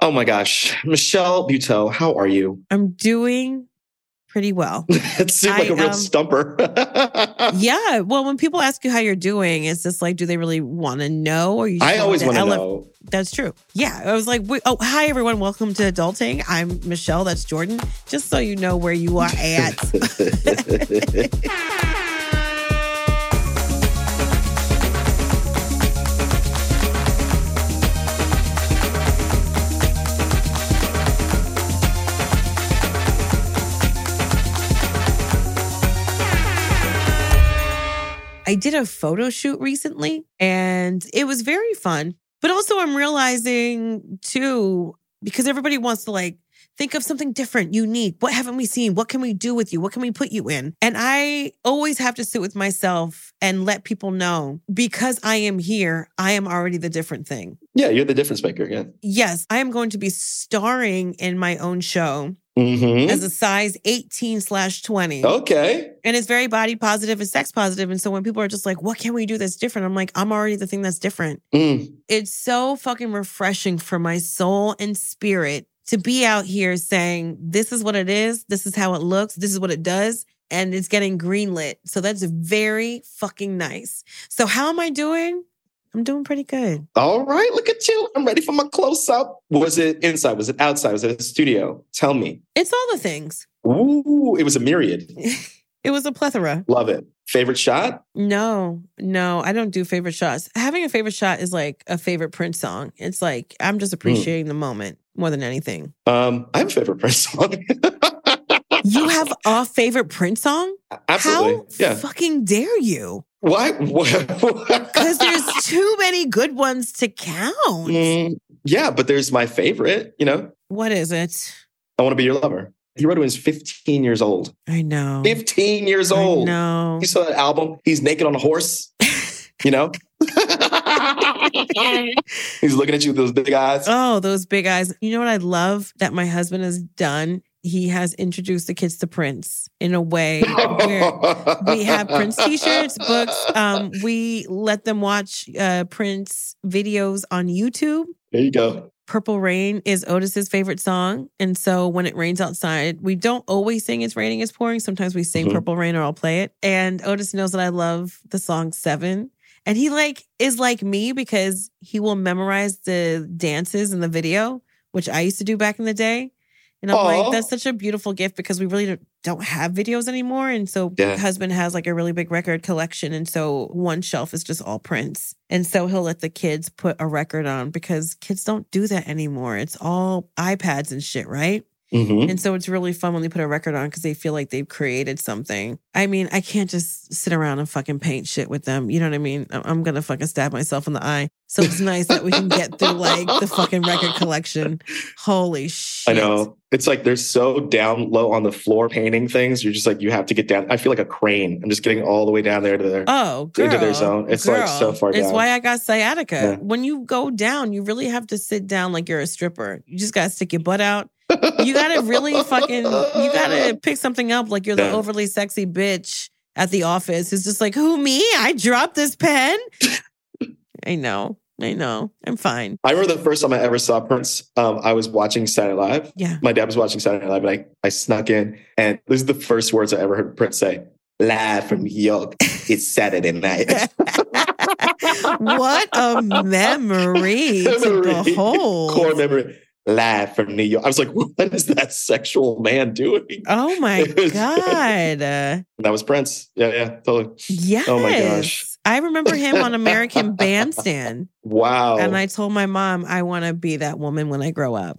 Oh my gosh. Michelle Buteau, how are you? I'm doing pretty well. it seemed like I, a real um, stumper. yeah. Well, when people ask you how you're doing, it's just like, do they really want to know? Or you I always want to ele- know. That's true. Yeah. I was like, oh, hi, everyone. Welcome to Adulting. I'm Michelle. That's Jordan. Just so you know where you are at. I did a photo shoot recently and it was very fun. But also, I'm realizing too, because everybody wants to like think of something different, unique. What haven't we seen? What can we do with you? What can we put you in? And I always have to sit with myself and let people know because I am here, I am already the different thing. yeah, you're the difference maker again. Yes, I am going to be starring in my own show Mm-hmm. as a size 18 slash 20. Okay. And it's very body positive and sex positive. And so when people are just like, what can we do that's different? I'm like, I'm already the thing that's different. Mm. It's so fucking refreshing for my soul and spirit to be out here saying, this is what it is. This is how it looks. This is what it does. And it's getting greenlit. So that's very fucking nice. So how am I doing? I'm doing pretty good. All right, look at you. I'm ready for my close up. Was it inside? Was it outside? Was it a studio? Tell me. It's all the things. Ooh, it was a myriad. It was a plethora. Love it. Favorite shot? No, no, I don't do favorite shots. Having a favorite shot is like a favorite Prince song. It's like I'm just appreciating the moment more than anything. Um, I have a favorite Prince song. You have a favorite Prince song? Absolutely. How yeah. fucking dare you? Why? Because there's too many good ones to count. Mm, yeah, but there's my favorite. You know, What is it? I want to be your lover. He wrote it when he was 15 years old. I know. 15 years I old. know. You saw that album? He's naked on a horse. You know? He's looking at you with those big eyes. Oh, those big eyes. You know what I love that my husband has done? He has introduced the kids to Prince in a way where we have Prince t-shirts, books. Um, we let them watch uh, Prince videos on YouTube. There you go. Purple Rain is Otis's favorite song. And so when it rains outside, we don't always sing It's Raining, It's Pouring. Sometimes we sing Mhm. Purple Rain or I'll play it. And Otis knows that I love the song Seven. And he like is like me because he will memorize the dances in the video, which I used to do back in the day. And I'm Aw. like, that's such a beautiful gift because we really don't- have videos anymore. And so Yeah. husband has like a really big record collection. And so one shelf is just all Prince. And so he'll let the kids put a record on because kids don't do that anymore. It's all iPads and shit, right? Mhm. And so it's really fun when they put a record on because they feel like they've created something. I mean, I can't just sit around and fucking paint shit with them. You know what I mean? I'm going to fucking stab myself in the eye. So it's nice that we can get through like the fucking record collection. Holy shit. I know. It's like they're so down low on the floor painting things. You're just like, you have to get down. I feel like a crane. I'm just getting all the way down there to their Oh, girl, into their zone. It's, like, so far It's down. why I got sciatica. Yeah. When you go down, you really have to sit down like you're a stripper. You just got to stick your butt out. You got to really fucking, you got to pick something up like you're the overly sexy bitch at the office who's just like, who, me? I dropped this pen. I know. I know. I'm fine. I remember the first time I ever saw Prince. Um, I was watching Saturday Night Live. Yeah. My dad was watching Saturday Night Live, and I, I snuck in. And this is the first words I ever heard Prince say Live from New York. It's Saturday night. what a memory to Memory. behold. Core memory. Live from New York. I was like, what is that sexual man doing? Oh my was- God. That was Prince. Yeah, yeah, totally. Yes. Oh my gosh. I remember him on American Bandstand. Wow. And I told my mom, I want to be that woman when I grow up.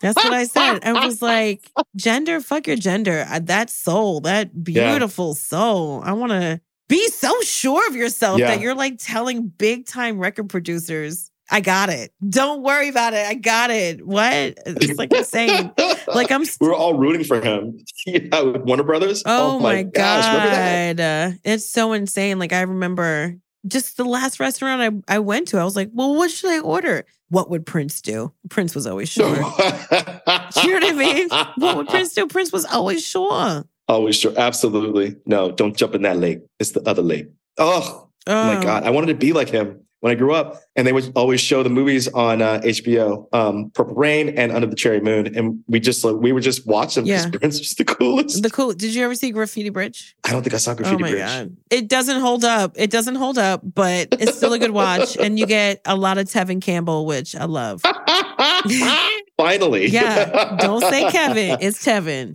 That's what I said. I was like, gender, fuck your gender. Uh, That soul, that beautiful soul. I want to be so sure of yourself Yeah. that you're like telling big time record producers I got it. Don't worry about it. I got it. What? It's like insane. Like I'm. we were all rooting for him. yeah, with Warner Brothers. Oh, my, gosh, remember that? god, Uh, it's so insane. Like I remember just the last restaurant I I went to. I was like, well, what should I order? What would Prince do? Prince was always sure. you know what I mean? What would Prince do? Prince was always sure. Always sure. Absolutely. No, don't jump in that lake. It's the other lake. Oh, oh my Oh. God. I wanted to be like him when I grew up. And they would always show the movies on uh, HBO, um, Purple Rain and Under the Cherry Moon. And we just like, we would just watch them because Yeah. Prince was the coolest. The cool. Did you ever see Graffiti Bridge? I don't think I saw Graffiti oh my Bridge. god, it doesn't hold up. It doesn't hold up, but it's still a good watch, and you get a lot of Tevin Campbell, which I love. Finally. Yeah, don't say Kevin. It's Tevin.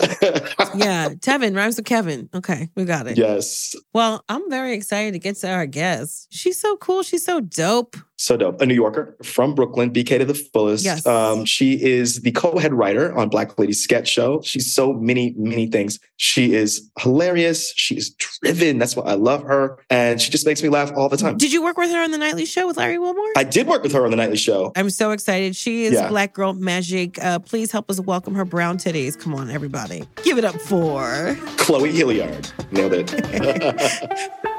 Yeah, Tevin rhymes with Kevin. Okay, we got it. yes. Well, I'm very excited to get to our guest. She's so cool. She's so dope. So dope. A New Yorker from Brooklyn, BK to the fullest. Yes. Um, she is the co-head writer on Black Lady Sketch Show. She's so many, many things. She is hilarious. She is driven. That's why I love her. And she just makes me laugh all the time. Did you work with her on the Nightly Show with Larry Wilmore? I did work with her on the Nightly Show. I'm so excited. She is Yeah. Black Girl Magic. Uh, please help us welcome her brown titties. Come on, everybody. Give it up for. Chloe Hilliard. Nailed it.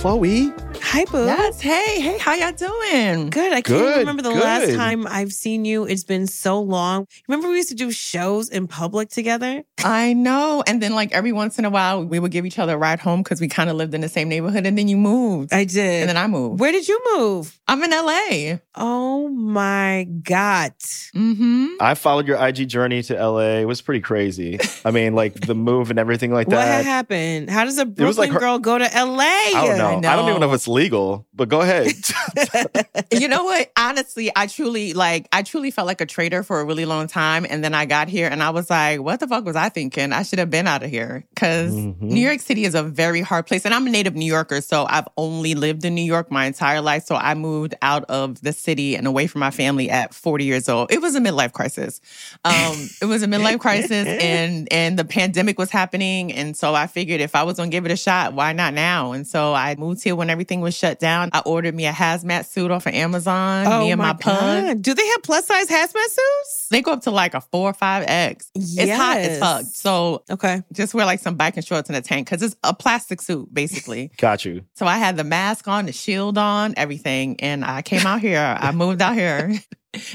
Chloe, Hi, Boo. Yes. Hey, hey, how y'all doing? Good. I can't Good, remember the last good. time I've seen you. It's been so long. Remember we used to do shows in public together? I know. And then, like, every once in a while, we would give each other a ride home because we kind of lived in the same neighborhood. And then you moved. I did. and then I moved. Where did you move? I'm in LA. Oh my God. Mm-hmm. I followed your IG journey to LA. It was pretty crazy. I mean, like the move and everything like that. What that. happened? How does a was Brooklyn like her- girl go to LA? I don't know. I I, don't even know know. if it's legal, but go ahead. you know what? Honestly, I truly like I truly felt like a traitor for a really long time. And then I got here and I was like, what the fuck was I thinking? I should have been out of here. because Mhm. New York City is a very hard place. And I'm a native New Yorker, so I've only lived in New York my entire life. So I moved out of the city and away from my family at 40 years old. It was a midlife crisis. Um, it was a midlife crisis and and the pandemic was happening. And so I figured if I was gonna give it a shot, why not now? And so I moved here when everything was shut down. I ordered me a hazmat suit off of Amazon. Oh me and my, pug. God. Do they have plus size hazmat suits? They go up to like a four or five X. It's hot as fuck. So Okay. just wear like some biking shorts and a tank because it's a plastic suit basically. Got you. so I had the mask on, the shield on, everything, and I came out here. I moved out here.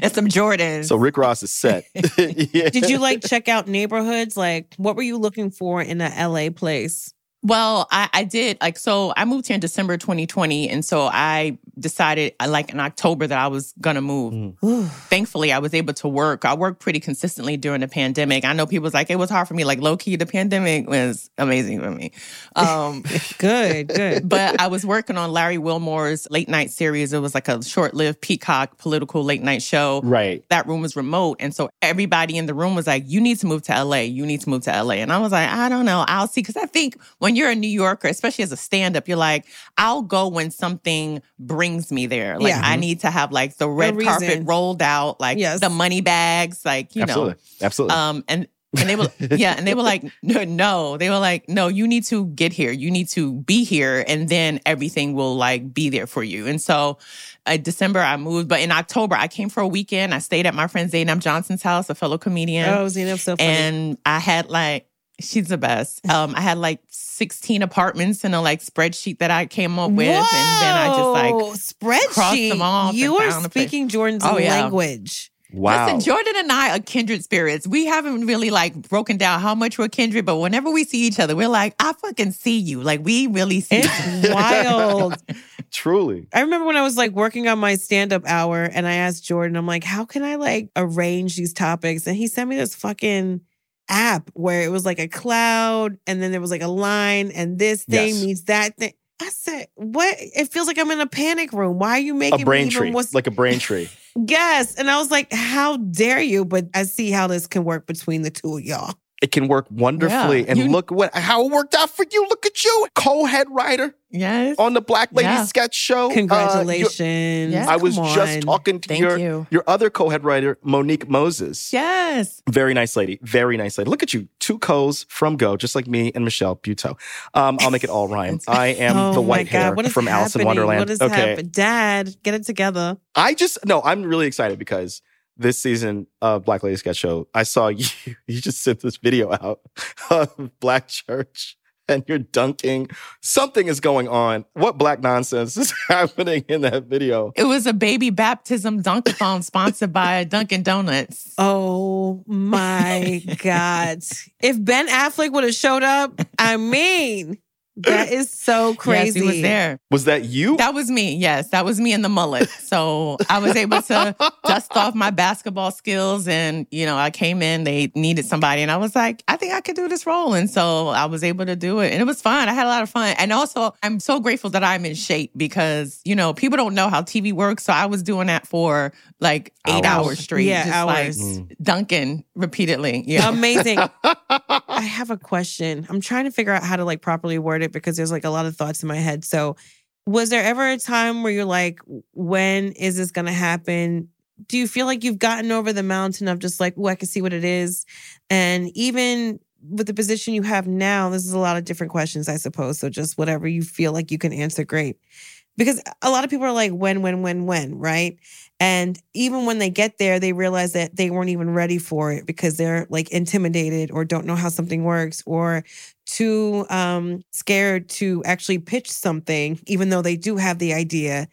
and some Jordans. So Rick Ross is set. yeah. Did you like check out neighborhoods? Like, what were you looking for in a LA place? Well, I, I did like so. I moved here in December 2020, and so I decided, uh, like in October, that I was gonna move. Mm. Thankfully, I was able to work. I worked pretty consistently during the pandemic. I know people was like it was hard for me. Like low key, the pandemic was amazing for me. Um, Good, good. but I was working on Larry Wilmore's late night series. It was like a short lived Peacock political late night show. Right. That room was remote. And so everybody in the room was like, you need to move to LA. You need to move to LA. And I was like, I don't know. I'll see. Cause I think when you're a New Yorker, especially as a stand up, you're like, I'll go when something brings me there. Like Yeah. I need to have like the red carpet rolled out, like Yes. the money bags, like, you Absolutely. know. Absolutely. Absolutely. Um, and and they were yeah, and they were like, no, no, they were like, no, you need to get here, you need to be here, and then everything will like be there for you. And so, uh, December I moved, but in October I came for a weekend. I stayed at my friend Zainab Johnson's house, a fellow comedian, Oh, Zainab's so funny. and I had like. She's the best. Um, I had like 16 apartments in a like spreadsheet that I came up with. And then I just like Whoa, spreadsheet. crossed them off You and are found a place. speaking Jordan's Oh, yeah. language. wow. Listen, Jordan and I are kindred spirits. We haven't really like broken down how much we're kindred, but whenever we see each other, we're like, I fucking see you. Like we really see. It's wild. Truly. I remember when I was like working on my stand up hour and I asked Jordan, I'm like, how can I like arrange these topics? And he sent me this fucking app where it was like a cloud and then there was like a line and this thing Yes. means that thing. I said, what? It feels like I'm in a panic room. Why are you making A brain tree. what's Like a brain tree. Yes. And I was like, how dare you? But I see how this can work between the two of y'all. It can work wonderfully. Yeah, and you- look what how it worked out for you. Look at you, co-head writer Yes. on the Black Lady Yeah. sketch show. Uh, Congratulations. I was just talking to Thank your you. your other co-head writer, Monique Moses. Yes. Very nice lady. Very nice lady. Look at you. Two co's from Go, just like me and Michelle Buteau. Um, I'll make it all rhyme. I am oh the white hair from Alice in happening? Wonderland. What is okay. happening? Dad, get it together. I just no, I'm really excited because this season of Black Lady Sketch Show, I saw you you just sent this video out of Black Church and you're dunking. Something is going on. What black nonsense is happening in that video? It was a baby baptism dunkathon sponsored by Dunkin' Donuts. Oh my God. If Ben Affleck would have showed up, I mean, that is so crazy. Yes, he was there. Was that you? That was me. Yes, that was me in the mullet. So I was able to dust off my basketball skills, and you know, I came in. They needed somebody, and I was like, I think I could do this role, and so I was able to do it, and it was fun. I had a lot of fun, and also I'm so grateful that I'm in shape because you know people don't know how TV works, so I was doing that for like eight Hours. hours straight, Yeah, just hours. like dunking repeatedly. Yeah. Amazing. I have a question. I'm trying to figure out how to like properly word it because there's like a lot of thoughts in my head. So, was there ever a time where you're like, when is this going to happen? Do you feel like you've gotten over the mountain of just like, oh, I can see what it is? And even with the position you have now, this is a lot of different questions, I suppose. So, just whatever you feel like you can answer, great. Because a lot of people are like, when, when, when, when, right? And even when they get there, they realize that they weren't even ready for it because they're like intimidated or don't know how something works or too um, scared to actually pitch something, even though they do have the idea.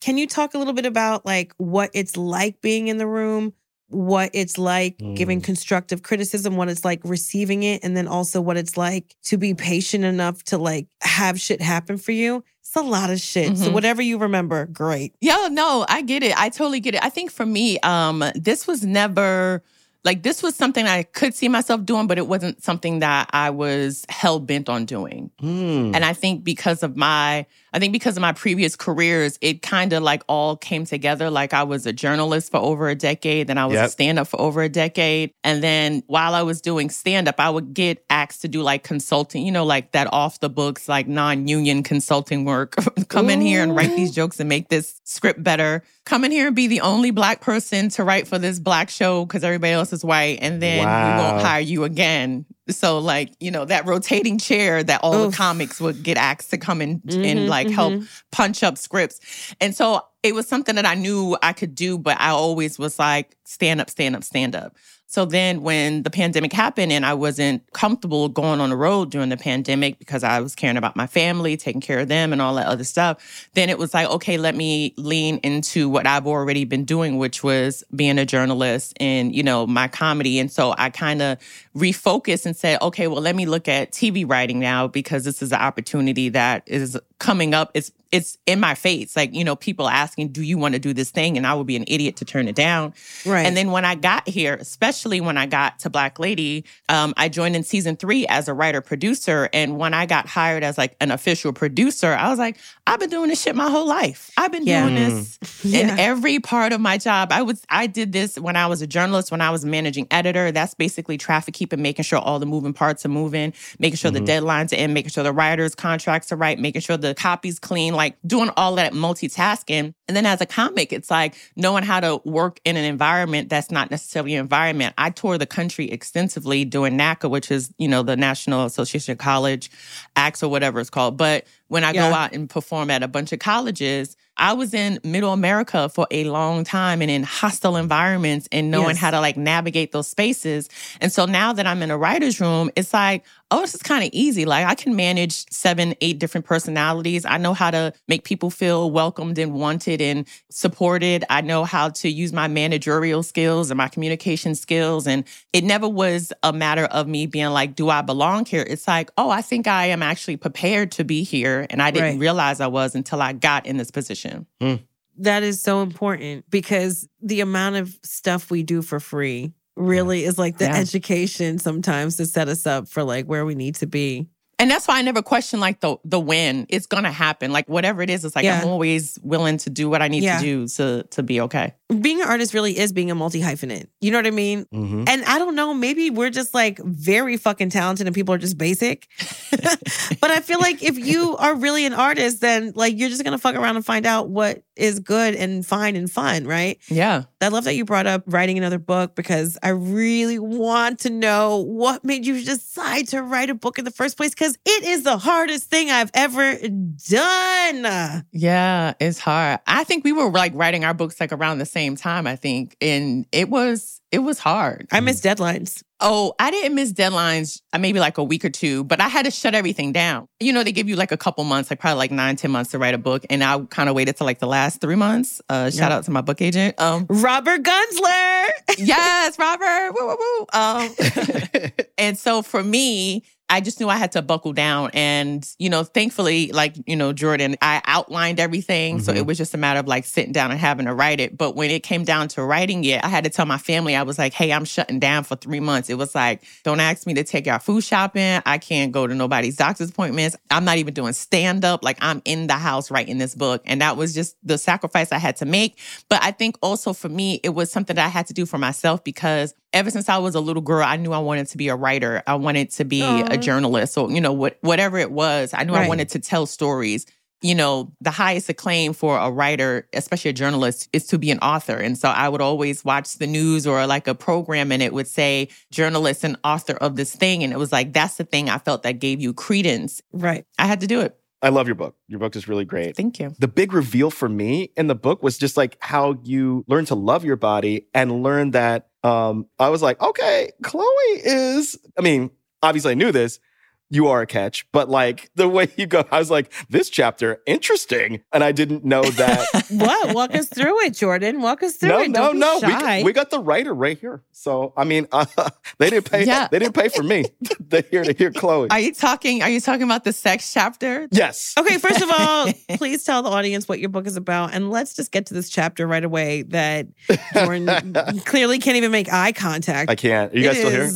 Can you talk a little bit about like what it's like being in the room, what it's like giving Mm. constructive criticism, what it's like receiving it, and then also what it's like to be patient enough to like have shit happen for you? It's a lot of shit. So Mhm. whatever you remember, great. Yeah, no, I get it. I totally get it. I think for me, um, this was never like this was something I could see myself doing, but it wasn't something that I was hell bent on doing. Hmm. And I think because of my, I think because of my previous careers, it kind of like all came together. Like I was a journalist for over a decade, then I was Yep. a stand up for over a decade. And then while I was doing stand up, I would get asked to do like consulting, you know, like that off the books, like non union consulting work. Come in here and write these jokes and make this script better. Come in here and be the only black person to write for this black show because everybody else is white. And then we won't hire you again. So like, you know, that rotating chair that all Oof. the comics would get asked to come in Mhm, and like help mhm. punch up scripts. And so it was something that I knew I could do, but I always was like, stand up, stand up, stand up. So then when the pandemic happened and I wasn't comfortable going on the road during the pandemic because I was caring about my family, taking care of them and all that other stuff, then it was like, okay, let me lean into what I've already been doing, which was being a journalist and, you know, my comedy. And so I kind of refocused and said, okay, well, let me look at TV writing now because this is an opportunity that is coming up. It's it's in my face. Like, you know, people asking, do you want to do this thing? And I would be an idiot to turn it down. Right. And then when I got here, especially when I got to Black Lady, um, I joined in season three as a writer producer. And when I got hired as like an official producer, I was like, I've been doing this shit my whole life. I've been Yeah. doing this Yeah. in every part of my job. I was I did this when I was a journalist, when I was a managing editor. That's basically traffic keeping, making sure all the moving parts are moving, making sure Mhm. the deadlines are in, making sure the writers' contracts are right, making sure the copy's clean, like doing all that multitasking. And then as a comic, it's like knowing how to work in an environment that's not necessarily an environment. I tour the country extensively doing NACA, which is, you know, the National Association of College Acts or whatever it's called. But when I Yeah. go out and perform at a bunch of colleges, I was in middle America for a long time and in hostile environments and knowing Yes. how to like navigate those spaces. And so now that I'm in a writer's room, it's like, oh, this is kind of easy. Like I can manage seven, eight different personalities. I know how to make people feel welcomed and wanted and supported. I know how to use my managerial skills and my communication skills. And it never was a matter of me being like, do I belong here? It's like, oh, I think I am actually prepared to be here. And I didn't Right. realize I was until I got in this position. Hmm. that is so important because the amount of stuff we do for free really is like the Yeah. education sometimes to set us up for like where we need to be. And that's why I never question like the the when. It's gonna happen. Like whatever it is, it's like Yeah. I'm always willing to do what I need Yeah. to do to to be okay. Being an artist really is being a multi hyphenate. You know what I mean? Mhm. And I don't know, maybe we're just like very fucking talented and people are just basic. but I feel like if you are really an artist, then like you're just gonna fuck around and find out what is good and fine and fun, right? Yeah. I love that you brought up writing another book because I really want to know what made you decide to write a book in the first place because it is the hardest thing I've ever done. Yeah, it's hard. I think we were like writing our books like around the same time, I think. And it was it was hard. I missed deadlines. Oh, I didn't miss deadlines, uh, maybe like a week or two, but I had to shut everything down. You know, they give you like a couple months, like probably like nine, ten months to write a book. And I kind of waited till like the last three months. Uh, shout Yeah. out to my book agent. Um, Robert Guinsler. yes, Robert. Woo, woo, woo. Um, and so for me, I just knew I had to buckle down. And, you know, thankfully, like, you know, Jordan, I outlined everything. So Mhm. it was just a matter of like sitting down and having to write it. But when it came down to writing it, I had to tell my family, I was like, hey, I'm shutting down for three months. It was like, don't ask me to take y'all food shopping. I can't go to nobody's doctor's appointments. I'm not even doing stand up. Like, I'm in the house writing this book. And that was just the sacrifice I had to make. But I think also for me, it was something that I had to do for myself because ever since I was a little girl, I knew I wanted to be a writer. I wanted to be Aw. a journalist or, you know, what, whatever it was. I knew I wanted to tell stories. You know, the highest acclaim for a writer, especially a journalist, is to be an author. And so I would always watch the news or like a program and it would say journalist and author of this thing. And it was like, that's the thing I felt that gave you credence. Right. I had to do it. I love your book. Your book is really great. Thank you. the big reveal for me in the book was just like how you learn to love your body and learn that um I was like, okay, Chloe is I mean, obviously I knew this. You are a catch, but like the way you go, I was like, this chapter, interesting. And I didn't know that. What? Walk us through it, Jordan. Walk us through no, it. no, Don't be no. We, we got the writer right here. So I mean, uh, they didn't pay. Yeah. They didn't pay for me. They're here to hear Chloe. Are you talking? Are you talking about the sex chapter? yes. Okay, first of all, please tell the audience what your book is about. And let's just get to this chapter right away that Jordan clearly can't even make eye contact. I can't. Are you guys It still here?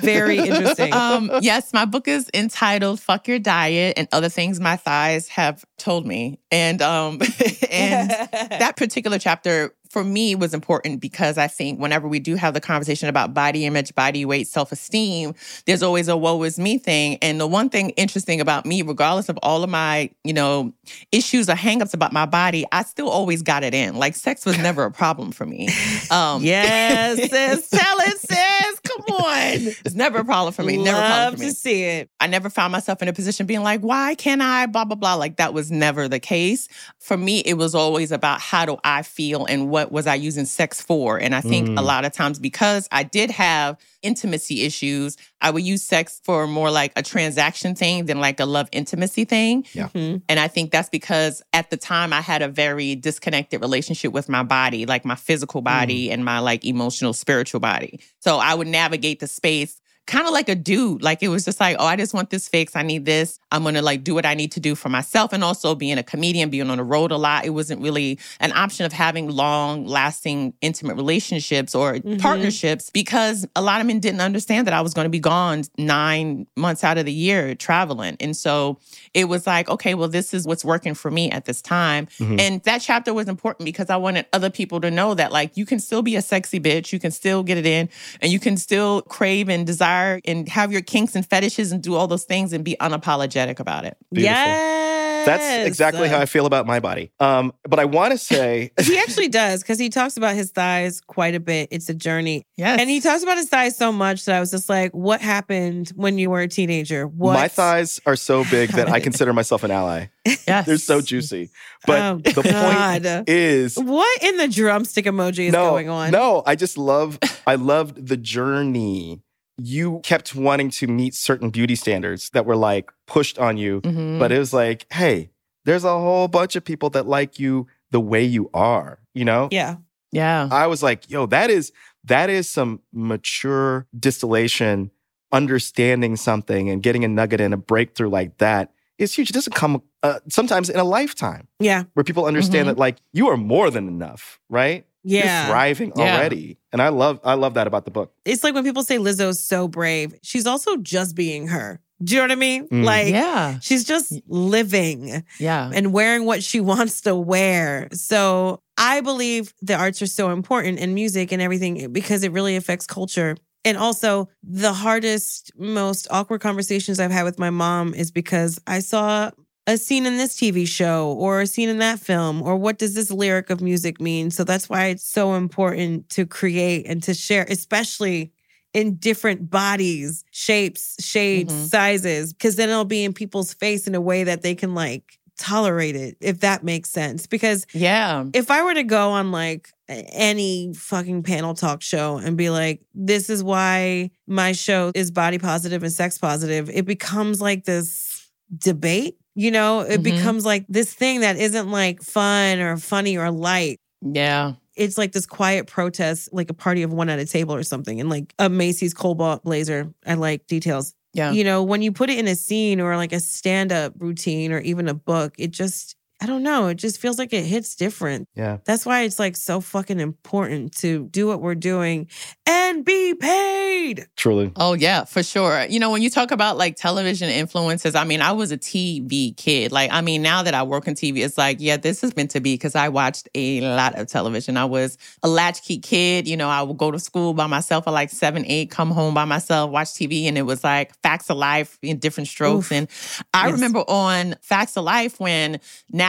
Very interesting. um, yes, my book is entitled "Fuck Your Diet and Other Things My Thighs Have Told Me," and um, and that particular chapter for me was important because I think whenever we do have the conversation about body image, body weight, self esteem, there's always a woe is me thing. And the one thing interesting about me, regardless of all of my, you know, issues or hangups about my body, I still always got it in. Like sex was never a problem for me. Um, yes, sis. Tell it, sis. Come on. it's never a problem for me. Never a problem Love for me. to see it. I never found myself in a position being like, why can't I? Blah, blah, blah. Like that was never the case. For me, it was always about how do I feel and what was I using sex for? And I think a Mm. lot of times because I did have intimacy issues, I would use sex for more like a transaction thing than like a love intimacy thing. Mhm. And I think that's because at the time I had a very disconnected relationship with my body, like my physical body and my like emotional, spiritual body. So I would navigate the space kind of like a dude. Like it was just like, oh, I just want this fix. I need this. I'm gonna like do what I need to do for myself. And also being a comedian, being on the road a lot, it wasn't really an option of having long lasting intimate relationships or Mhm. partnerships because a lot of men didn't understand that I was gonna be gone nine months out of the year traveling. And so it was like, okay, well, this is what's working for me at this time. Mhm. And that chapter was important because I wanted other people to know that, like, you can still be a sexy bitch, you can still get it in, and you can still crave and desire and have your kinks and fetishes and do all those things and be unapologetic about it. Beautiful. Yes. That's exactly how I feel about my body. Um, but I want to say, he actually does because he talks about his thighs quite a bit. It's a journey. Yes. And he talks about his thighs so much that I was just like, what happened when you were a teenager? What? my thighs are so big that I consider myself an ally. yes. They're so juicy. But oh, the point is What in the drumstick emoji is no, going on? No, I just love I loved the journey. You kept wanting to meet certain beauty standards that were like pushed on you, Mhm. but it was like, hey, there's a whole bunch of people that like you the way you are, you know? Yeah. yeah. I was like, yo, that is that is some mature distillation, understanding something and getting a nugget and a breakthrough like that is huge. It doesn't come uh, sometimes in a lifetime Yeah. where people understand Mhm. that like you are more than enough, right? Yeah. You're thriving Yeah. already. And I love I love that about the book. It's like when people say Lizzo's so brave, she's also just being her. Do you know what I mean? Mm. Like, yeah. she's just living Yeah. and wearing what she wants to wear. So I believe the arts are so important in music and everything because it really affects culture. And also, the hardest, most awkward conversations I've had with my mom is because I saw a scene in this TV show or a scene in that film, or what does this lyric of music mean? So that's why it's so important to create and to share, especially in different bodies, shapes, shades, Mhm. sizes, because then it'll be in people's face in a way that they can like tolerate it, if that makes sense. Because Yeah. if I were to go on like any fucking panel talk show and be like, this is why my show is body positive and sex positive, it becomes like this debate. You know, it Mhm. becomes like this thing that isn't like fun or funny or light. Yeah. It's like this quiet protest, like a party of one at a table or something, and like a Macy's Cobalt blazer. I like details. Yeah. You know, when you put it in a scene or like a stand up routine or even a book, it just, I don't know, it just feels like it hits different. Yeah. That's why it's like so fucking important to do what we're doing and be paid. Truly. Oh yeah, for sure. You know, when you talk about like television influences, I mean, I was a TV kid. Like, I mean, now that I work in TV, it's like, yeah, this is meant to be because I watched a lot of television. I was a latchkey kid. You know, I would go to school by myself at like seven, eight, come home by myself, watch TV, and it was like Facts of Life in Diff'rent Strokes. Oof. And I Yes. remember on Facts of Life when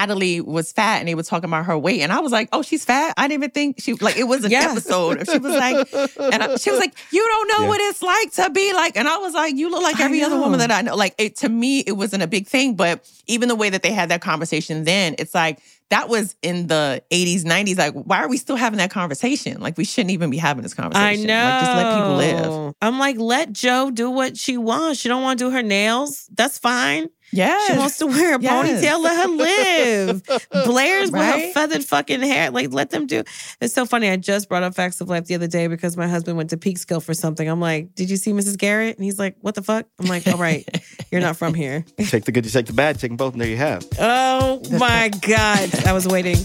Natalie was fat and they were talking about her weight, and I was like, oh, she's fat. I didn't even think she like it was an Yeah. episode. She was like, and I, she was like, "You don't know Yeah. what it's like to be like." And I was like, "You look like every other woman that I know." Like it, to me, it wasn't a big thing, but even the way that they had that conversation then, it's like that was in the '80s, '90s. Like, why are we still having that conversation? Like, we shouldn't even be having this conversation. I conversation. know. Like, just let people live. I'm like, let Jo do what she wants. She don't want to do her nails. That's fine. Yeah, She wants to wear a Yes. ponytail. Let her live. Blair's with her feathered fucking hair. Like, let them do. It's so funny. I just brought up Facts of Life the other day because my husband went to Peekskill for something. I'm like, did you see Mrs. Garrett? And he's like, what the fuck? I'm like, all right, you're not from here. Take the good, you take the bad, take them both, and there you have. Oh my God. I was waiting.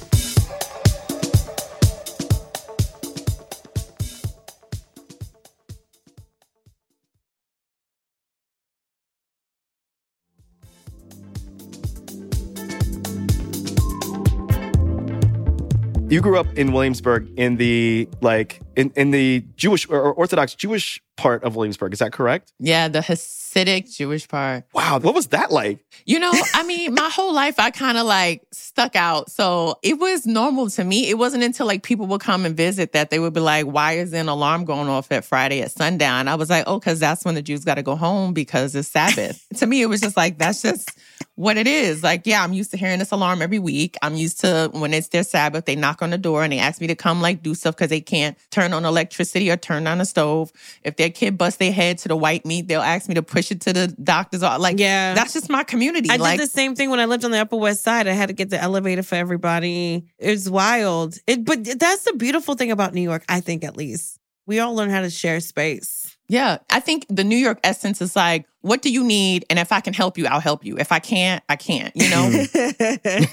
You grew up in Williamsburg in the like in, in the Jewish or Orthodox Jewish part of Williamsburg. Is that correct? yeah, the Hasidic Jewish part. Wow, what was that like? You know, I mean, my whole life I kind of like stuck out. So it was normal to me. It wasn't until like people would come and visit that they would be like, why is an alarm going off at Friday at sundown? I was like, oh, because that's when the Jews got to go home because it's Sabbath. to me, it was just like, that's just what it is. Like, yeah, I'm used to hearing this alarm every week. I'm used to when it's their Sabbath, they knock on the door and they ask me to come like do stuff because they can't turn on electricity or turn on the stove. If their kid busts their head to the white meat, they'll ask me to push it to the doctor's. office. Like, Yeah. that's just my community. I like, did the same thing when I lived on the Upper West Side. I had to get the elevator for everybody. It's wild. It, but that's the beautiful thing about New York, I think, at least. We all learn how to share space. Yeah, I think the New York essence is like, what do you need? And if I can help you, I'll help you. If I can't, I can't, you know? Hmm.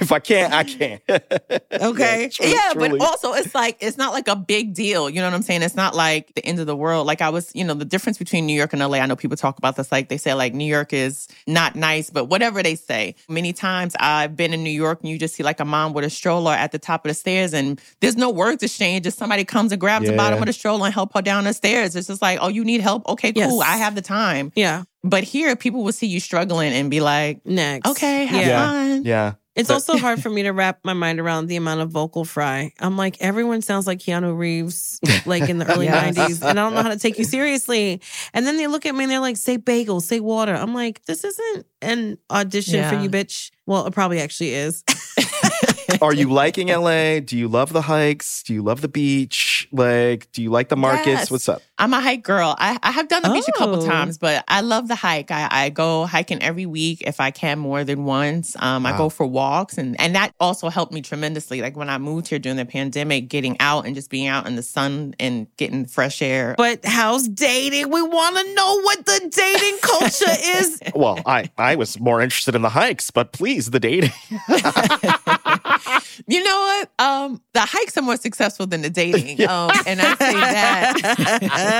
if I can't, I can't. Okay. tru- yeah, truly. but also it's like, it's not like a big deal. You know what I'm saying? It's not like the end of the world. Like I was, you know, the difference between New York and LA, I know people talk about this. Like they say, like, New York is not nice, but whatever they say. Many times I've been in New York and you just see like a mom with a stroller at the top of the stairs and there's no words exchange. Just somebody comes and grabs the bottom of the stroller and help her down the stairs. It's just like, oh, you need help? Okay, Yes. cool. I have the time. yeah. But here, people will see you struggling and be like, Next. okay, have Yeah. fun. yeah. It's But- also hard for me to wrap my mind around the amount of vocal fry. I'm like, everyone sounds like Keanu Reeves, like in the early Yes. 90s, and I don't know how to take you seriously. And then they look at me and they're like, say bagel, say water. I'm like, this isn't an audition for you, bitch. Well, it probably actually is. Are you liking LA? Do you love the hikes? Do you love the beach? Like, do you like the markets? Yes. What's up? I'm a hike girl. I, I have done the beach a couple Oh. times, but I love the hike. I, I go hiking every week if I can more than once. Um, I go for walks, and, and that also helped me tremendously. Like when I moved here during the pandemic, getting out and just being out in the sun and getting fresh air. But how's dating? We want to know what the dating culture is. Well, I I was more interested in the hikes, but please, the dating. You know what? Um, the hikes are more successful than the dating. Um, and I say that.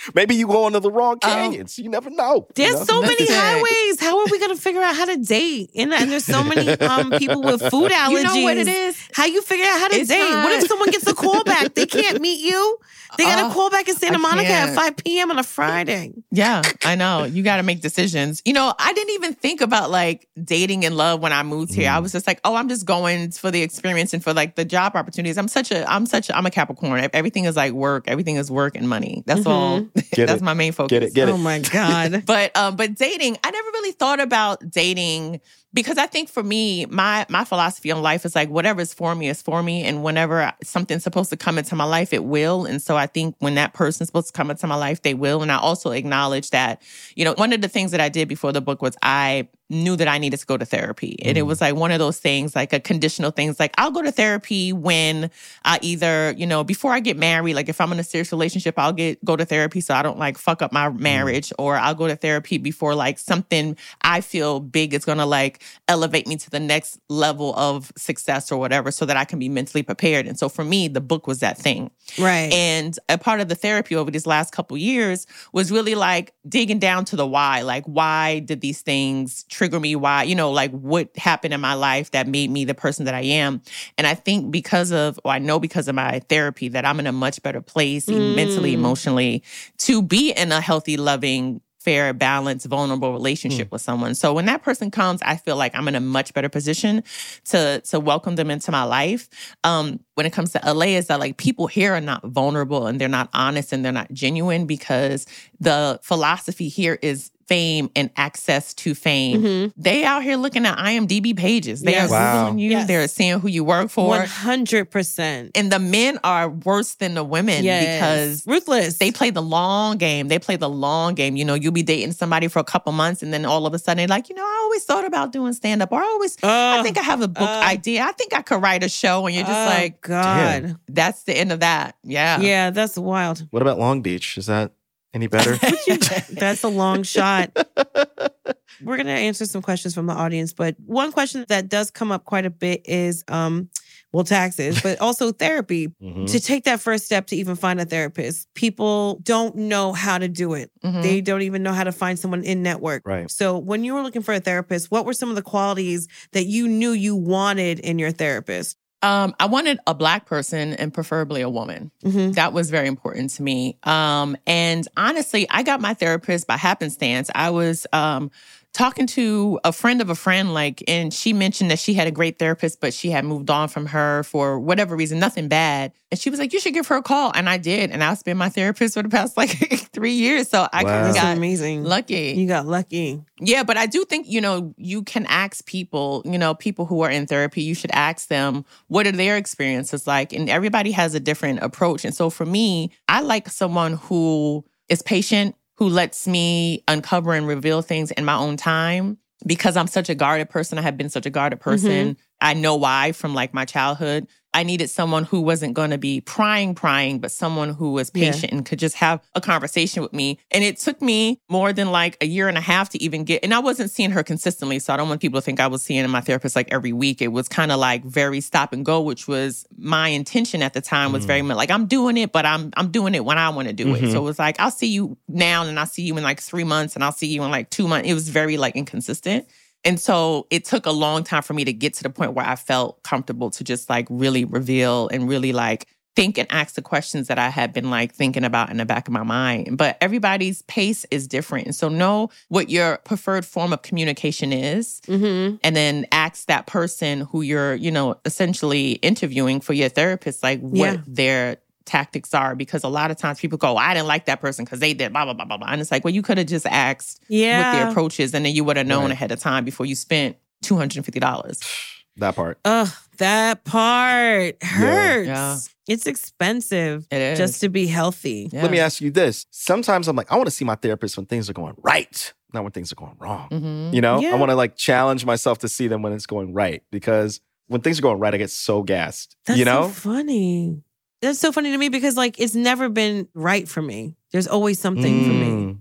Maybe you go into the wrong Um, canyons. you never know. you There's know? so many highways. How are we gonna figure out how to date? And, and there's so many um people with food allergies. you know what it is? How you figure out how to It's date? what if someone gets a call back? They can't meet you. They got Oh, a call back in Santa I Monica at can't. 5 p.m. on a Friday. Yeah, I know. You got to make decisions. You know, I didn't even think about like dating and love when I moved here. I Mm. was just like, oh, I'm just going for the experience and for like the job opportunities. I'm such a, I'm such a, I'm a Capricorn. Everything is like work. Everything is work and money. That's all. Get That's it. my main focus. Get it, get it. Oh my God. But um, but dating, I never really thought about dating because I think for me, my my philosophy on life is like whatever is for me is for me, and whenever something's supposed to come into my life, it will. And so I think when that person's supposed to come into my life, they will. And I also acknowledge that, you know, one of the things that I did before the book was I knew that I needed to go to therapy, and it mm. was like one of those things, like a conditional things, like I'll go to therapy when I either, you know, before I get married, like if I'm in a serious relationship, I'll get go to therapy so I don't like fuck up my mm. marriage, or I'll go to therapy before like something I feel big is gonna like elevate me to the next level of success or whatever, so that I can be mentally prepared. And so for me, the book was that thing. Right. And a part of the therapy over these last couple years was really like digging down to the why. Like, why did these things trigger me? Why, you know, like what happened in my life that made me the person that I am? And I think because of, or I know because of my therapy, that I'm in a much better place mentally, Mm. emotionally to be in a healthy, loving, fair, balanced, vulnerable relationship with someone. So when that person comes, I feel like I'm in a much better position to to welcome them into my life. Um, when it comes to LA, is that like people here are not vulnerable and they're not honest and they're not genuine because the philosophy here is fame and access to fame. Mhm. They out here looking at IMDb pages. They Yes. are Wow. googling you. Yes. They're seeing who you work for. 100%. and the men are worse than the women Yes. because ruthless. they play the long game. They play the long game. You know, you'll be dating somebody for a couple months and then all of a sudden, they're like, you know, I always thought about doing stand up or I always, I Oh, think I have a book uh, idea. I think I could write a show. And you're just oh, like, God. that's the end of that. Yeah. Yeah, that's wild. What about Long Beach? Is that any better? That's a long shot. We're going to answer some questions from the audience, but one question that does come up quite a bit is um well taxes, but also therapy. Mhm. To take that first step to even find a therapist. People don't know how to do it. Mhm. They don't even know how to find someone in network. Right. So, when you were looking for a therapist, what were some of the qualities that you knew you wanted in your therapist? Um, I wanted a black person and preferably a woman. Mhm. That was very important to me. Um, and honestly, I got my therapist by happenstance. I was um, talking to a friend of a friend, like, and she mentioned that she had a great therapist, but she had moved on from her for whatever reason, nothing bad. And she was like, "You should give her a call," and I did, and I've been my therapist for the past like three years. So I Wow. kind of got amazing. lucky. You got lucky. Yeah, but I do think, you know, you can ask people, you know, people who are in therapy, you should ask them what are their experiences like. And everybody has a different approach. And so for me, I like someone who is patient, who lets me uncover and reveal things in my own time. Because I'm such a guarded person, I have been such a guarded mm-hmm. person. I know why from like my childhood. I needed someone who wasn't going to be prying, prying, but someone who was Yeah. patient and could just have a conversation with me. And it took me more than like a year and a half to even get, and I wasn't seeing her consistently. So I don't want people to think I was seeing my therapist like every week. It was kind of like very stop and go, which was my intention at the time was very much like, I'm doing it, but I'm, I'm doing it when I want to do it. Mhm. So it was like, I'll see you now and I'll see you in like three months and I'll see you in like two months. It was very like inconsistent. And so it took a long time for me to get to the point where I felt comfortable to just like really reveal and really like think and ask the questions that I had been like thinking about in the back of my mind. But everybody's pace is different. And so know what your preferred form of communication is Mm-hmm. and then ask that person who you're, you know, essentially interviewing for your therapist, like what Yeah. their tactics are. Because a lot of times people go, I didn't like that person because they did blah, blah, blah, blah, blah. And it's like, well, you could have just asked what Yeah. the approach is, and then you would have known Right. ahead of time before you spent two hundred and fifty dollars. That part. Ugh, that part hurts. Yeah. It's expensive It is just to be healthy. Let me ask you this. Sometimes I'm like, I want to see my therapist when things are going right, not when things are going wrong. hmm You know, Yeah. I want to like challenge myself to see them when it's going right because when things are going right, I get so gassed. That's you know, so funny. That's so funny to me because like it's never been right for me. There's always something for me. Mm.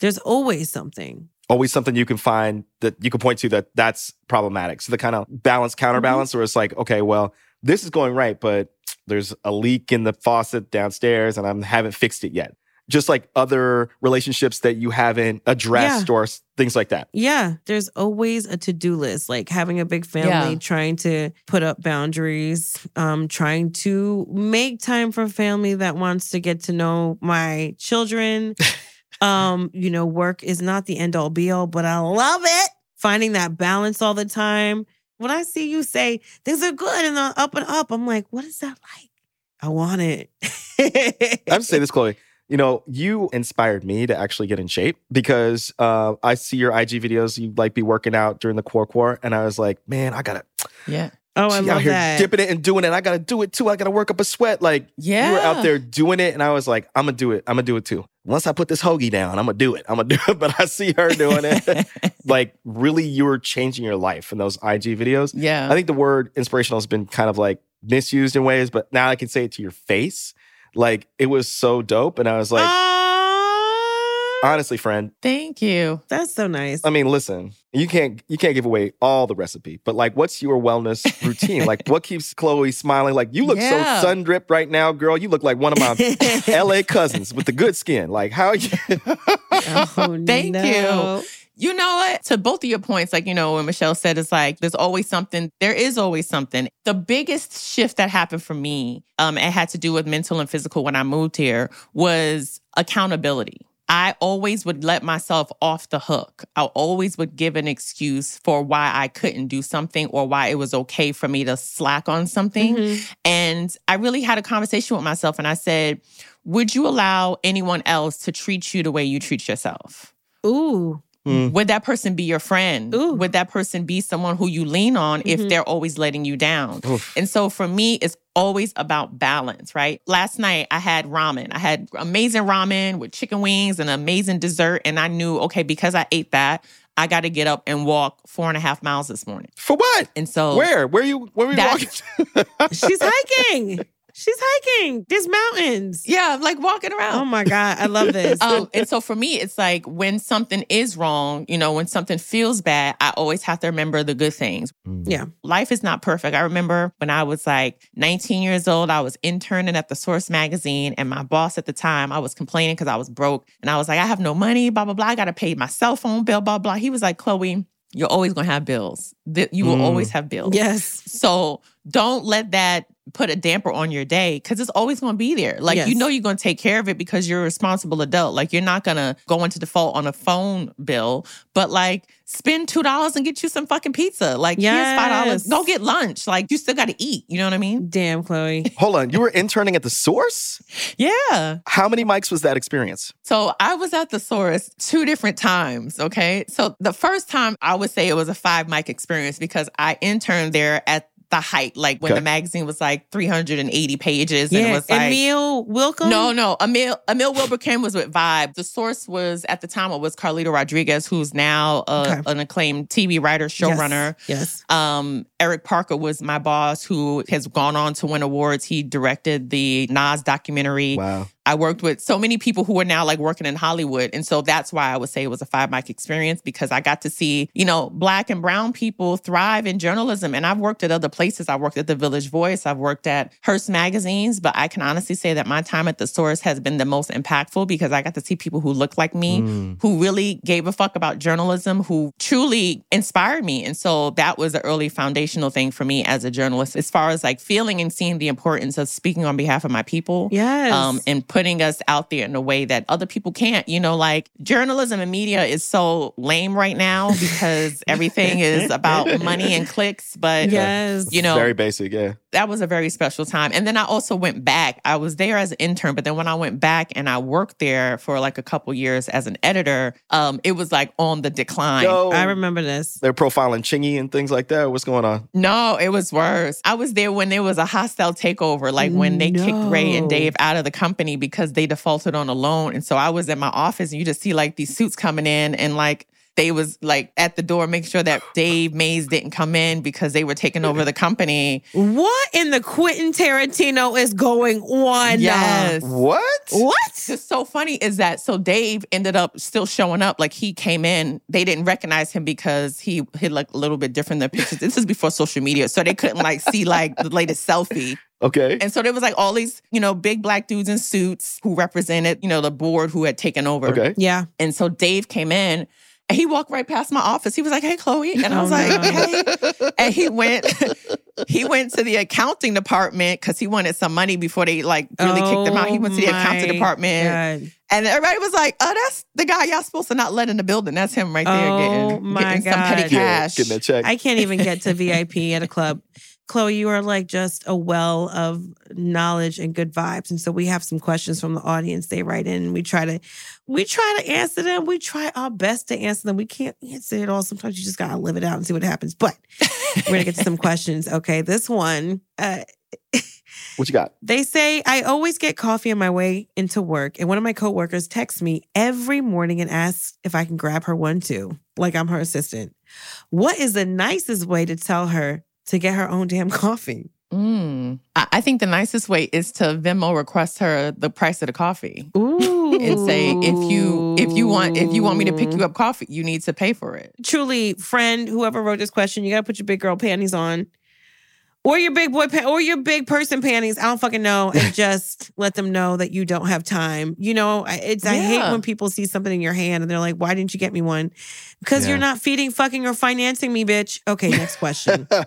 There's always something. always something you can find that you can point to that that's problematic. So the kind of balance counterbalance where it's like, okay, well, this is going right, but there's a leak in the faucet downstairs and I haven't fixed it yet. Just like other relationships that you haven't addressed or things like that. Yeah, there's always a to-do list. Like having a big family, Yeah. trying to put up boundaries, um, trying to make time for family that wants to get to know my children. um, you know, work is not the end all be all, but I love it. Finding that balance all the time. When I see you say things are good and they're up and up, I'm like, what is that like? I want it. I have to say this, Chloe. You know, you inspired me to actually get in shape because uh, I see your IG videos. You like be working out during the core core, and I was like, man, I gotta. Yeah. Oh, I she love out here that. dipping it and doing it. I gotta do it too. I gotta work up a sweat. Like Yeah. you were out there doing it, and I was like, I'm gonna do it. I'm gonna do it too. Once I put this hoagie down, I'm gonna do it. I'm gonna do it. But I see her doing it. like really, you were changing your life in those IG videos. yeah. I think the word inspirational has been kind of like misused in ways, but now I can say it to your face. Like it was so dope, and I was like, Aw, honestly, friend. Thank you. that's so nice. I mean, listen, you can't you can't give away all the recipe, but like, what's your wellness routine? like, what keeps Chloe smiling? Like, you look Yeah. so sun dripped right now, girl. You look like one of my LA cousins with the good skin. Like, how are you? Oh, Thank no. You know what? To both of your points, like, you know, when Michelle said it's like there's always something, there is always something. The biggest shift that happened for me, um, it had to do with mental and physical when I moved here, was accountability. I always would let myself off the hook. I always would give an excuse for why I couldn't do something or why it was okay for me to slack on something. Mhm. And I really had a conversation with myself and I said, Would you allow anyone else to treat you the way you treat yourself? Ooh. Mm. Would that person be your friend? Ooh. Would that person be someone who you lean on if Mhm. they're always letting you down? Oof. And so for me, it's always about balance, right? Last night I had ramen. I had amazing ramen with chicken wings and amazing dessert. And I knew, okay, because I ate that, I got to get up and walk four and a half miles this morning. For what? And so Where? Where you? Where were you walking? That's- She's hiking. She's hiking. There's mountains. yeah, like walking around. Oh my God. I love this. um, and so for me, it's like when something is wrong, you know, when something feels bad, I always have to remember the good things. Yeah. Life is not perfect. I remember when I was like 19 years old, I was interning at the Source magazine, and my boss at the time, I was complaining because I was broke. And I was like, I have no money, blah, blah, blah. I got to pay my cell phone bill, blah, blah. He was like, Chloe, you're always going to have bills. Th- You will Mm. always have bills. yes. So don't let that put a damper on your day because it's always going to be there. Like, Yes. you know, you're going to take care of it because you're a responsible adult. Like, you're not going to go into default on a phone bill, but like, spend $2 and get you some fucking pizza. Like, here's $5. Go get lunch. Like, you still got to eat. You know what I mean? Damn, Chloe. Hold on. You were interning at the source? Yeah. How many mics was that experience? So I was at the source two different times. Okay. So the first time I would say it was a five mic experience because I interned there at the height, like when Okay. the magazine was like 380 pages and it was like. Emil Wilcom? No, no. Emil Emil Wilbekin was with Vibe. The source was at the time it was Carlito Rodriguez, who's now uh, Okay. an acclaimed TV writer, showrunner. Yes. Um, Erik Parker was my boss, who has gone on to win awards. He directed the Nas documentary. Wow. I worked with so many people who are now like working in Hollywood. And so that's why I would say it was a five mic experience because I got to see, you know, black and brown people thrive in journalism. And I've worked at other places. I worked at the Village Voice, I've worked at Hearst Magazines, but I can honestly say that my time at the source has been the most impactful because I got to see people who look like me, Mm. who really gave a fuck about journalism, who truly inspired me. And so that was an early foundational thing for me as a journalist, as far as like feeling and seeing the importance of speaking on behalf of my people Yes. um, and putting us out there in a way that other people can't. You know, like journalism and media is so lame right now because everything is about money and clicks. But yes. you know, Very basic, yeah. That was a very special time. And then I also went back. I was there as an intern, but then when I went back and I worked there for like a couple years as an editor, um, it was like on the decline. Yo, I remember this. they're profiling Chingy and things like that. What's going on? No, it was worse. I was there when there was a hostile takeover, like when they kicked Ray and Dave out of the company because they defaulted on a loan. And so I was in my office and you just see like these suits coming in and like they was like at the door making sure that Dave Mays didn't come in because they were taking over the company. What in the Quentin Tarantino is going on? Yes. What? What? What's so funny is that so Dave ended up still showing up. Like he came in, they didn't recognize him because he he looked a little bit different than pictures. This is before social media, so they couldn't like see like the latest selfie. Okay. And so there was like all these, you know, big black dudes in suits who represented, you know, the board who had taken over. Okay. Yeah. And so Dave came in and he walked right past my office. He was like, "Hey, Chloe," and I Oh, was like, no. "Hey." And he went, he went to the accounting department because he wanted some money before they like really kicked him out. He went to the Oh accounting department, God. and everybody was like, "Oh, that's the guy y'all supposed to not let in the building. That's him right there Oh, getting, my getting some God. petty Yeah, cash." getting that check. I can't even get to VIP at a club. Chloe, you are like just a well of knowledge and good vibes. And so we have some questions from the audience. They write in and we try to we try to answer them. We try our best to answer them. We can't answer it all. Sometimes you just gotta live it out and see what happens. But we're gonna get to some questions. Okay. This one, uh, what you got? they say I always get coffee on my way into work, and one of my coworkers texts me every morning and asks if I can grab her one too, like I'm her assistant. What is the nicest way to tell her to get her own damn coffee? Mm. I, think the nicest way is to Venmo request her the price of the coffee. Ooh. And say if you if you want if you want me to pick you up coffee, you need to pay for it. truly, friend, whoever wrote this question, you gotta put your big girl panties on. Or your big boy pa- or your big person panties. I don't fucking know. And just let them know that you don't have time. You know, I- it's I hate when people see something in your hand and they're like, why didn't you get me one? Because Yeah. you're not feeding, fucking, or financing me, bitch. Okay, next question.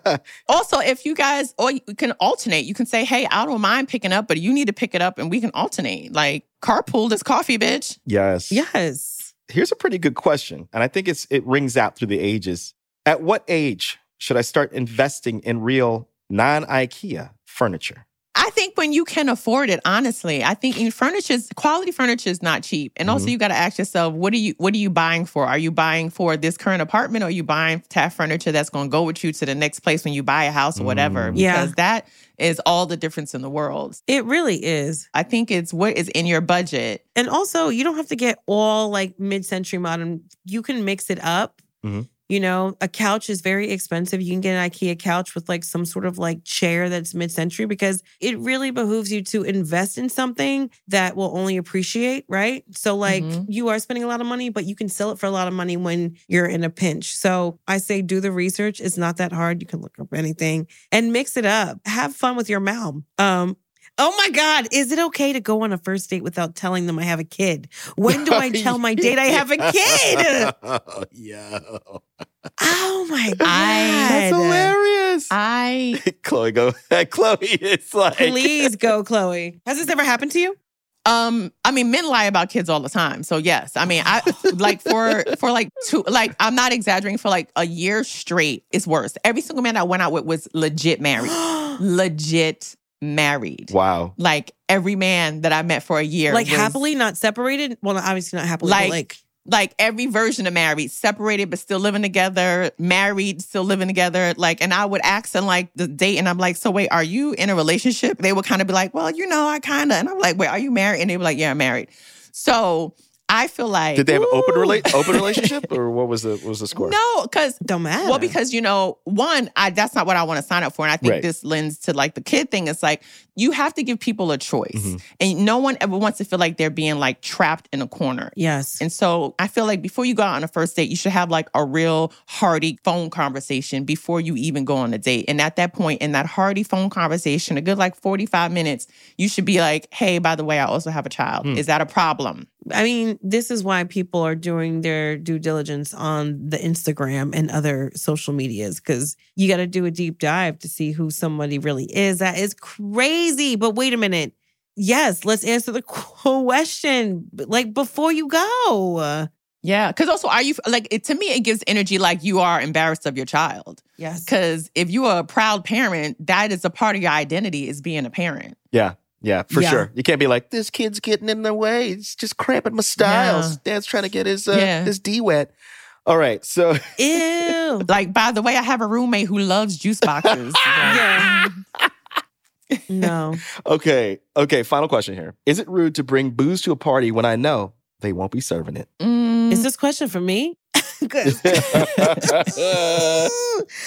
Also, if you guys or you can alternate, you can say, "Hey, I don't mind picking up, but you need to pick it up, and we can alternate." Like carpool this coffee, bitch. yes. yes. Here's a pretty good question, and I think it's it rings out through the ages. At what age should I start investing in real non-IKEA furniture? I think when you can afford it, honestly, I think in furniture, quality furniture is not cheap. And also, Mhm. you got to ask yourself, what are you what are you buying for? Are you buying for this current apartment, or are you buying to have furniture that's going to go with you to the next place when you buy a house or whatever? Mm. Yeah. Because that is all the difference in the world. It really is. I think it's what is in your budget. And also, you don't have to get all like mid century modern. You can mix it up. Mhm. You know, a couch is very expensive. You can get an IKEA couch with like some sort of like chair that's mid century because it really behooves you to invest in something that will only appreciate, right? So, like, Mhm. you are spending a lot of money, but you can sell it for a lot of money when you're in a pinch. So, I say do the research. It's not that hard. You can look up anything and mix it up. Have fun with your mom. Um, Oh my God, is it okay to go on a first date without telling them I have a kid? When do I tell my date I have a kid? Oh, yeah. Oh my God. That's hilarious. I Chloe, go. Chloe, it's like. Please go, Chloe. Has this ever happened to you? Um, I mean, men lie about kids all the time. So yes, I mean, I like for for like two, like I'm not exaggerating. For like a year straight, it's worse. Every single man I went out with was legit married, legit married. Wow. Like every man that I met for a year, like was- happily, not separated? Well, obviously not happily, Like- but like like every version of married, separated but still living together, married, still living together. Like, and I would ask them like the date, and I'm like, so wait, are you in a relationship? They would kind of be like, well, you know, I kind of, and I'm like, wait, are you married? And they were like, yeah, I'm married. So I feel like Did they have an open Ooh. relate open relationship or what was the what was the score? no, because don't matter. well, because you know, one, I that's not what I want to sign up for, and I think Right. this lends to like the kid thing. It's like you have to give people a choice, Mhm. and no one ever wants to feel like they're being like trapped in a corner. yes. And so I feel like before you go out on a first date, you should have like a real hearty phone conversation before you even go on a date. And at that point, in that hearty phone conversation, a good like 45 minutes, you should be like, hey, by the way, I also have a child. Hmm. Is that a problem? I mean, this is why people are doing their due diligence on the Instagram and other social medias because you got to do a deep dive to see who somebody really is. That is crazy. But wait a minute. Yes, let's answer the question like before you go. Yeah. Cause also, are you like, it, to me, it gives energy like you are embarrassed of your child. Yes. Because if you are a proud parent, that is a part of your identity is being a parent. Yeah. Yeah, for Yeah. sure. You can't be like, this kid's getting in the way. It's just cramping my styles. Dad's trying to get his uh, Yeah. his D wet. All right. So Ew. Like, by the way, I have a roommate who loves juice boxes. Yeah. no. okay. Okay. Final question here. Is it rude to bring booze to a party when I know they won't be serving it? Mm, Is this question for me? 'Cause-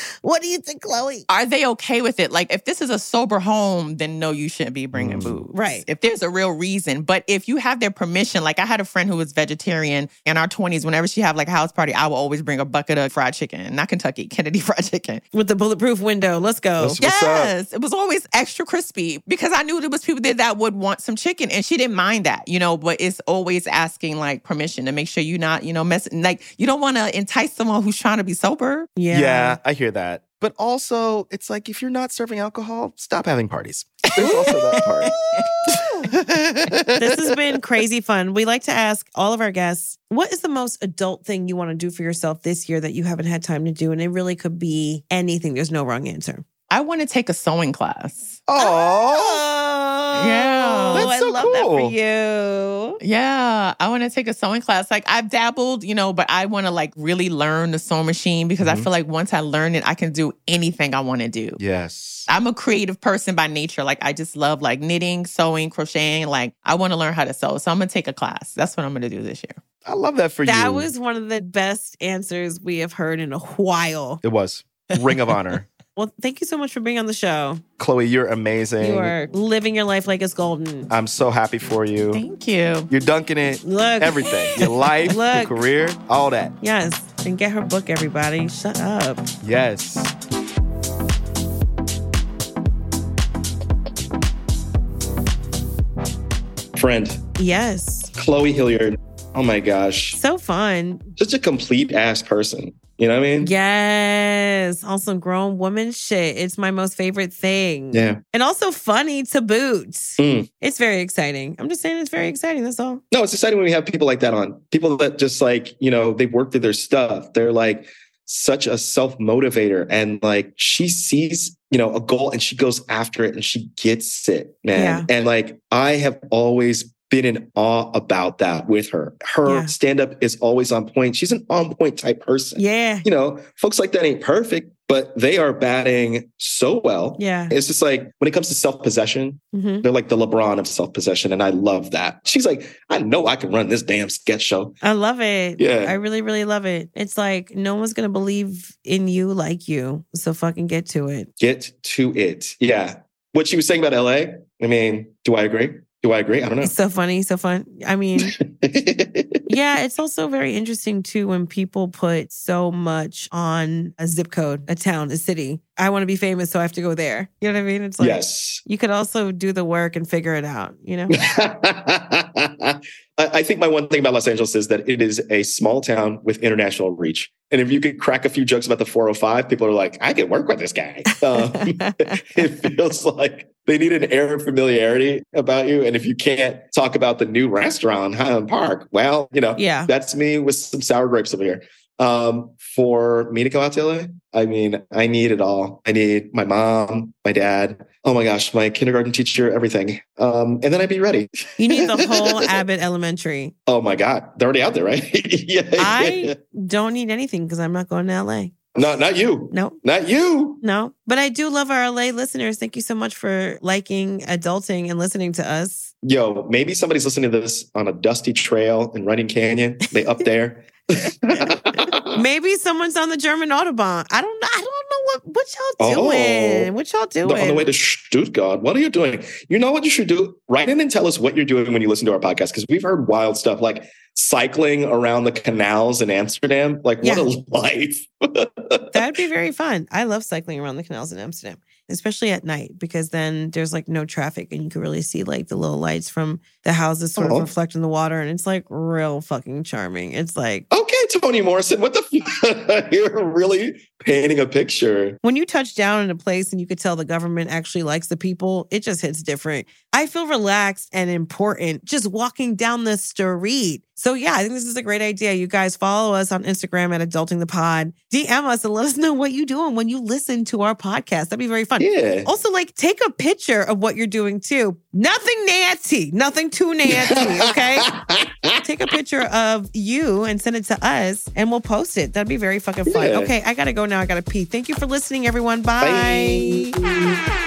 what do you think, Chloe? Are they okay with it? Like, if this is a sober home, then no, you shouldn't be bringing Mm, booze. right. If there's a real reason. But if you have their permission, like I had a friend who was vegetarian in our 20s. Whenever she had like a house party, I would always bring a bucket of fried chicken, not Kentucky, Kennedy fried chicken. With the bulletproof window. Let's go. Let's- What's up? yes, it was always extra crispy because I knew there was people there that would want some chicken, and she didn't mind that, you know. But it's always asking like permission to make sure you're not, you know, messing. Like you don't want to entice someone who's trying to be sober. Yeah. Yeah, I hear that. But also, it's like if you're not serving alcohol, stop having parties. There's also that part. this has been crazy fun. We like to ask all of our guests, what is the most adult thing you want to do for yourself this year that you haven't had time to do? And it really could be anything. There's no wrong answer. I want to take a sewing class. Oh, Yeah. That's I so love that cool. for you. Yeah, I want to take a sewing class. Like I've dabbled, you know, but I want to like really learn the sewing machine because I Mhm. feel like once I learn it, I can do anything I want to do. yes. I'm a creative person by nature. Like I just love like knitting, sewing, crocheting. Like I want to learn how to sew. So I'm gonna take a class. That's what I'm gonna do this year. I love that for you. That was one of the best answers we have heard in a while. It was. Ring of honor. Well, thank you so much for being on the show. Chloe, you're amazing. You are living your life like it's golden. I'm so happy for you. Thank you. You're dunking it. Look. Everything. Your life, your career, all that. Yes. And get her book, everybody. Shut up. Yes. Friend, Yes. Chloe Hilliard. Oh my gosh. So fun. Just a complete ass person. You know what I mean? Yes. Also, grown woman shit. It's my most favorite thing. Yeah. And also funny to boot. Mm. It's very exciting. I'm just saying it's very exciting. That's all. No, it's exciting when we have people like that on. People that just like, you know, they've worked through their stuff. They're like such a self motivator. And like she sees, you know, a goal and she goes after it and she gets it, man. And like I have always been in awe about that with her. Her Yeah. stand up is always on point. She's an on point type person. Yeah. You know, folks like that ain't perfect, but they are batting so well. Yeah. It's just like when it comes to self possession, hmm they're like the LeBron of self possession. And I love that. She's like, I know I can run this damn sketch show. I love it. Yeah. I really, really love it. It's like no one's going to believe in you like you. So fucking get to it. Get to it. Yeah. What she was saying about LA, I mean, do I agree? Do I agree? I don't It's so funny. So fun. I mean, yeah, it's also very interesting too when people put so much on a zip code, a town, a city. I want to be famous, so I have to go there. You know what I mean? It's like yes. you could also do the work and figure it out, you know? I I think my one thing about Los Angeles is that it is a small town with international reach. And if you could crack a few jokes about the 405, people are like, I can work with this guy. Um, it feels like they need an air of familiarity about you. And if you can't talk about the new restaurant, in Highland Park, well, you know, yeah. that's me with some sour grapes over here. Um, for me to go out to LA, I mean, I need it all. I need my mom, my dad, oh my gosh, my kindergarten teacher, everything. Um, and then I'd be ready. You need the whole Abbott Elementary. Oh my God, they're already out there, right? yeah, I don't need anything because I'm not going to LA. Not not you, No, not you. no. But I do love our LA listeners. Thank you so much for liking, adulting, and listening to us. Yo, maybe somebody's listening to this on a dusty trail in Runyon Canyon. They up there. Maybe someone's on the German Autobahn. I don't know. I don't know what what y'all Oh. doing. What y'all doing? on the way to Stuttgart. What are you doing? You know what you should do? Write in and tell us what you're doing when you listen to our podcast because we've heard wild stuff like cycling around the canals in Amsterdam. Like, what Yeah. a life. That'd be very fun. I love cycling around the canals in Amsterdam, especially at night, because then there's like no traffic and you can really see like the little lights from the houses sort Oh. of reflect in the water. And it's like real fucking charming. It's like okay, Toni Morrison, what the f- You're really painting a picture. when you touch down in a place and you could tell the government actually likes the people, it just hits different. I feel relaxed and important just walking down the street. So yeah, I think this is a great idea. You guys follow us on Instagram at Adulting the Pod. DM us and let us know what you're doing when you listen to our podcast. That'd be very fun. Yeah. Also, like, take a picture of what you're doing too. Nothing Nancy, nothing too Nancy, okay? take a picture of you and send it to us and we'll post it. That'd be very fucking fun. Yeah. Okay, I gotta go now. I gotta pee. Thank you for listening, everyone. Bye. Bye.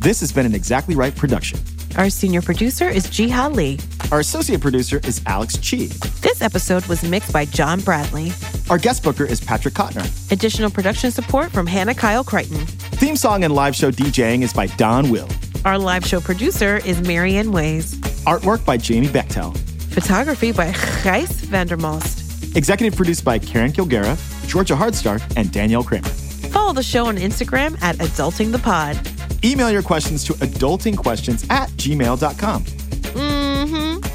This has been an Exactly Right production. Our senior producer is Jiha Lee. Our associate producer is Alex Chi. This episode was mixed by John Bradley. Our guest booker is Patrick Kotner. Additional production support from Hannah Kyle Crichton. Theme song and live show DJing is by Don Will. Our live show producer is Marianne Ways. Artwork by Jamie Bechtel. Photography by Gijs Vandermost. Executive produced by Karen Kilgariff, Georgia Hardstark, and Danielle Kramer. Follow the show on Instagram at Adulting the Pod. Email your questions to adultingquestions at gmail.com. Mm-hmm.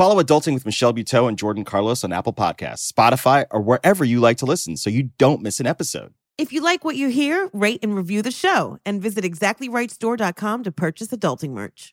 Follow Adulting with Michelle Buteau and Jordan Carlos on Apple Podcasts, Spotify, or wherever you like to listen so you don't miss an episode. If you like what you hear, rate and review the show and visit exactlyrightstore.com to purchase adulting merch.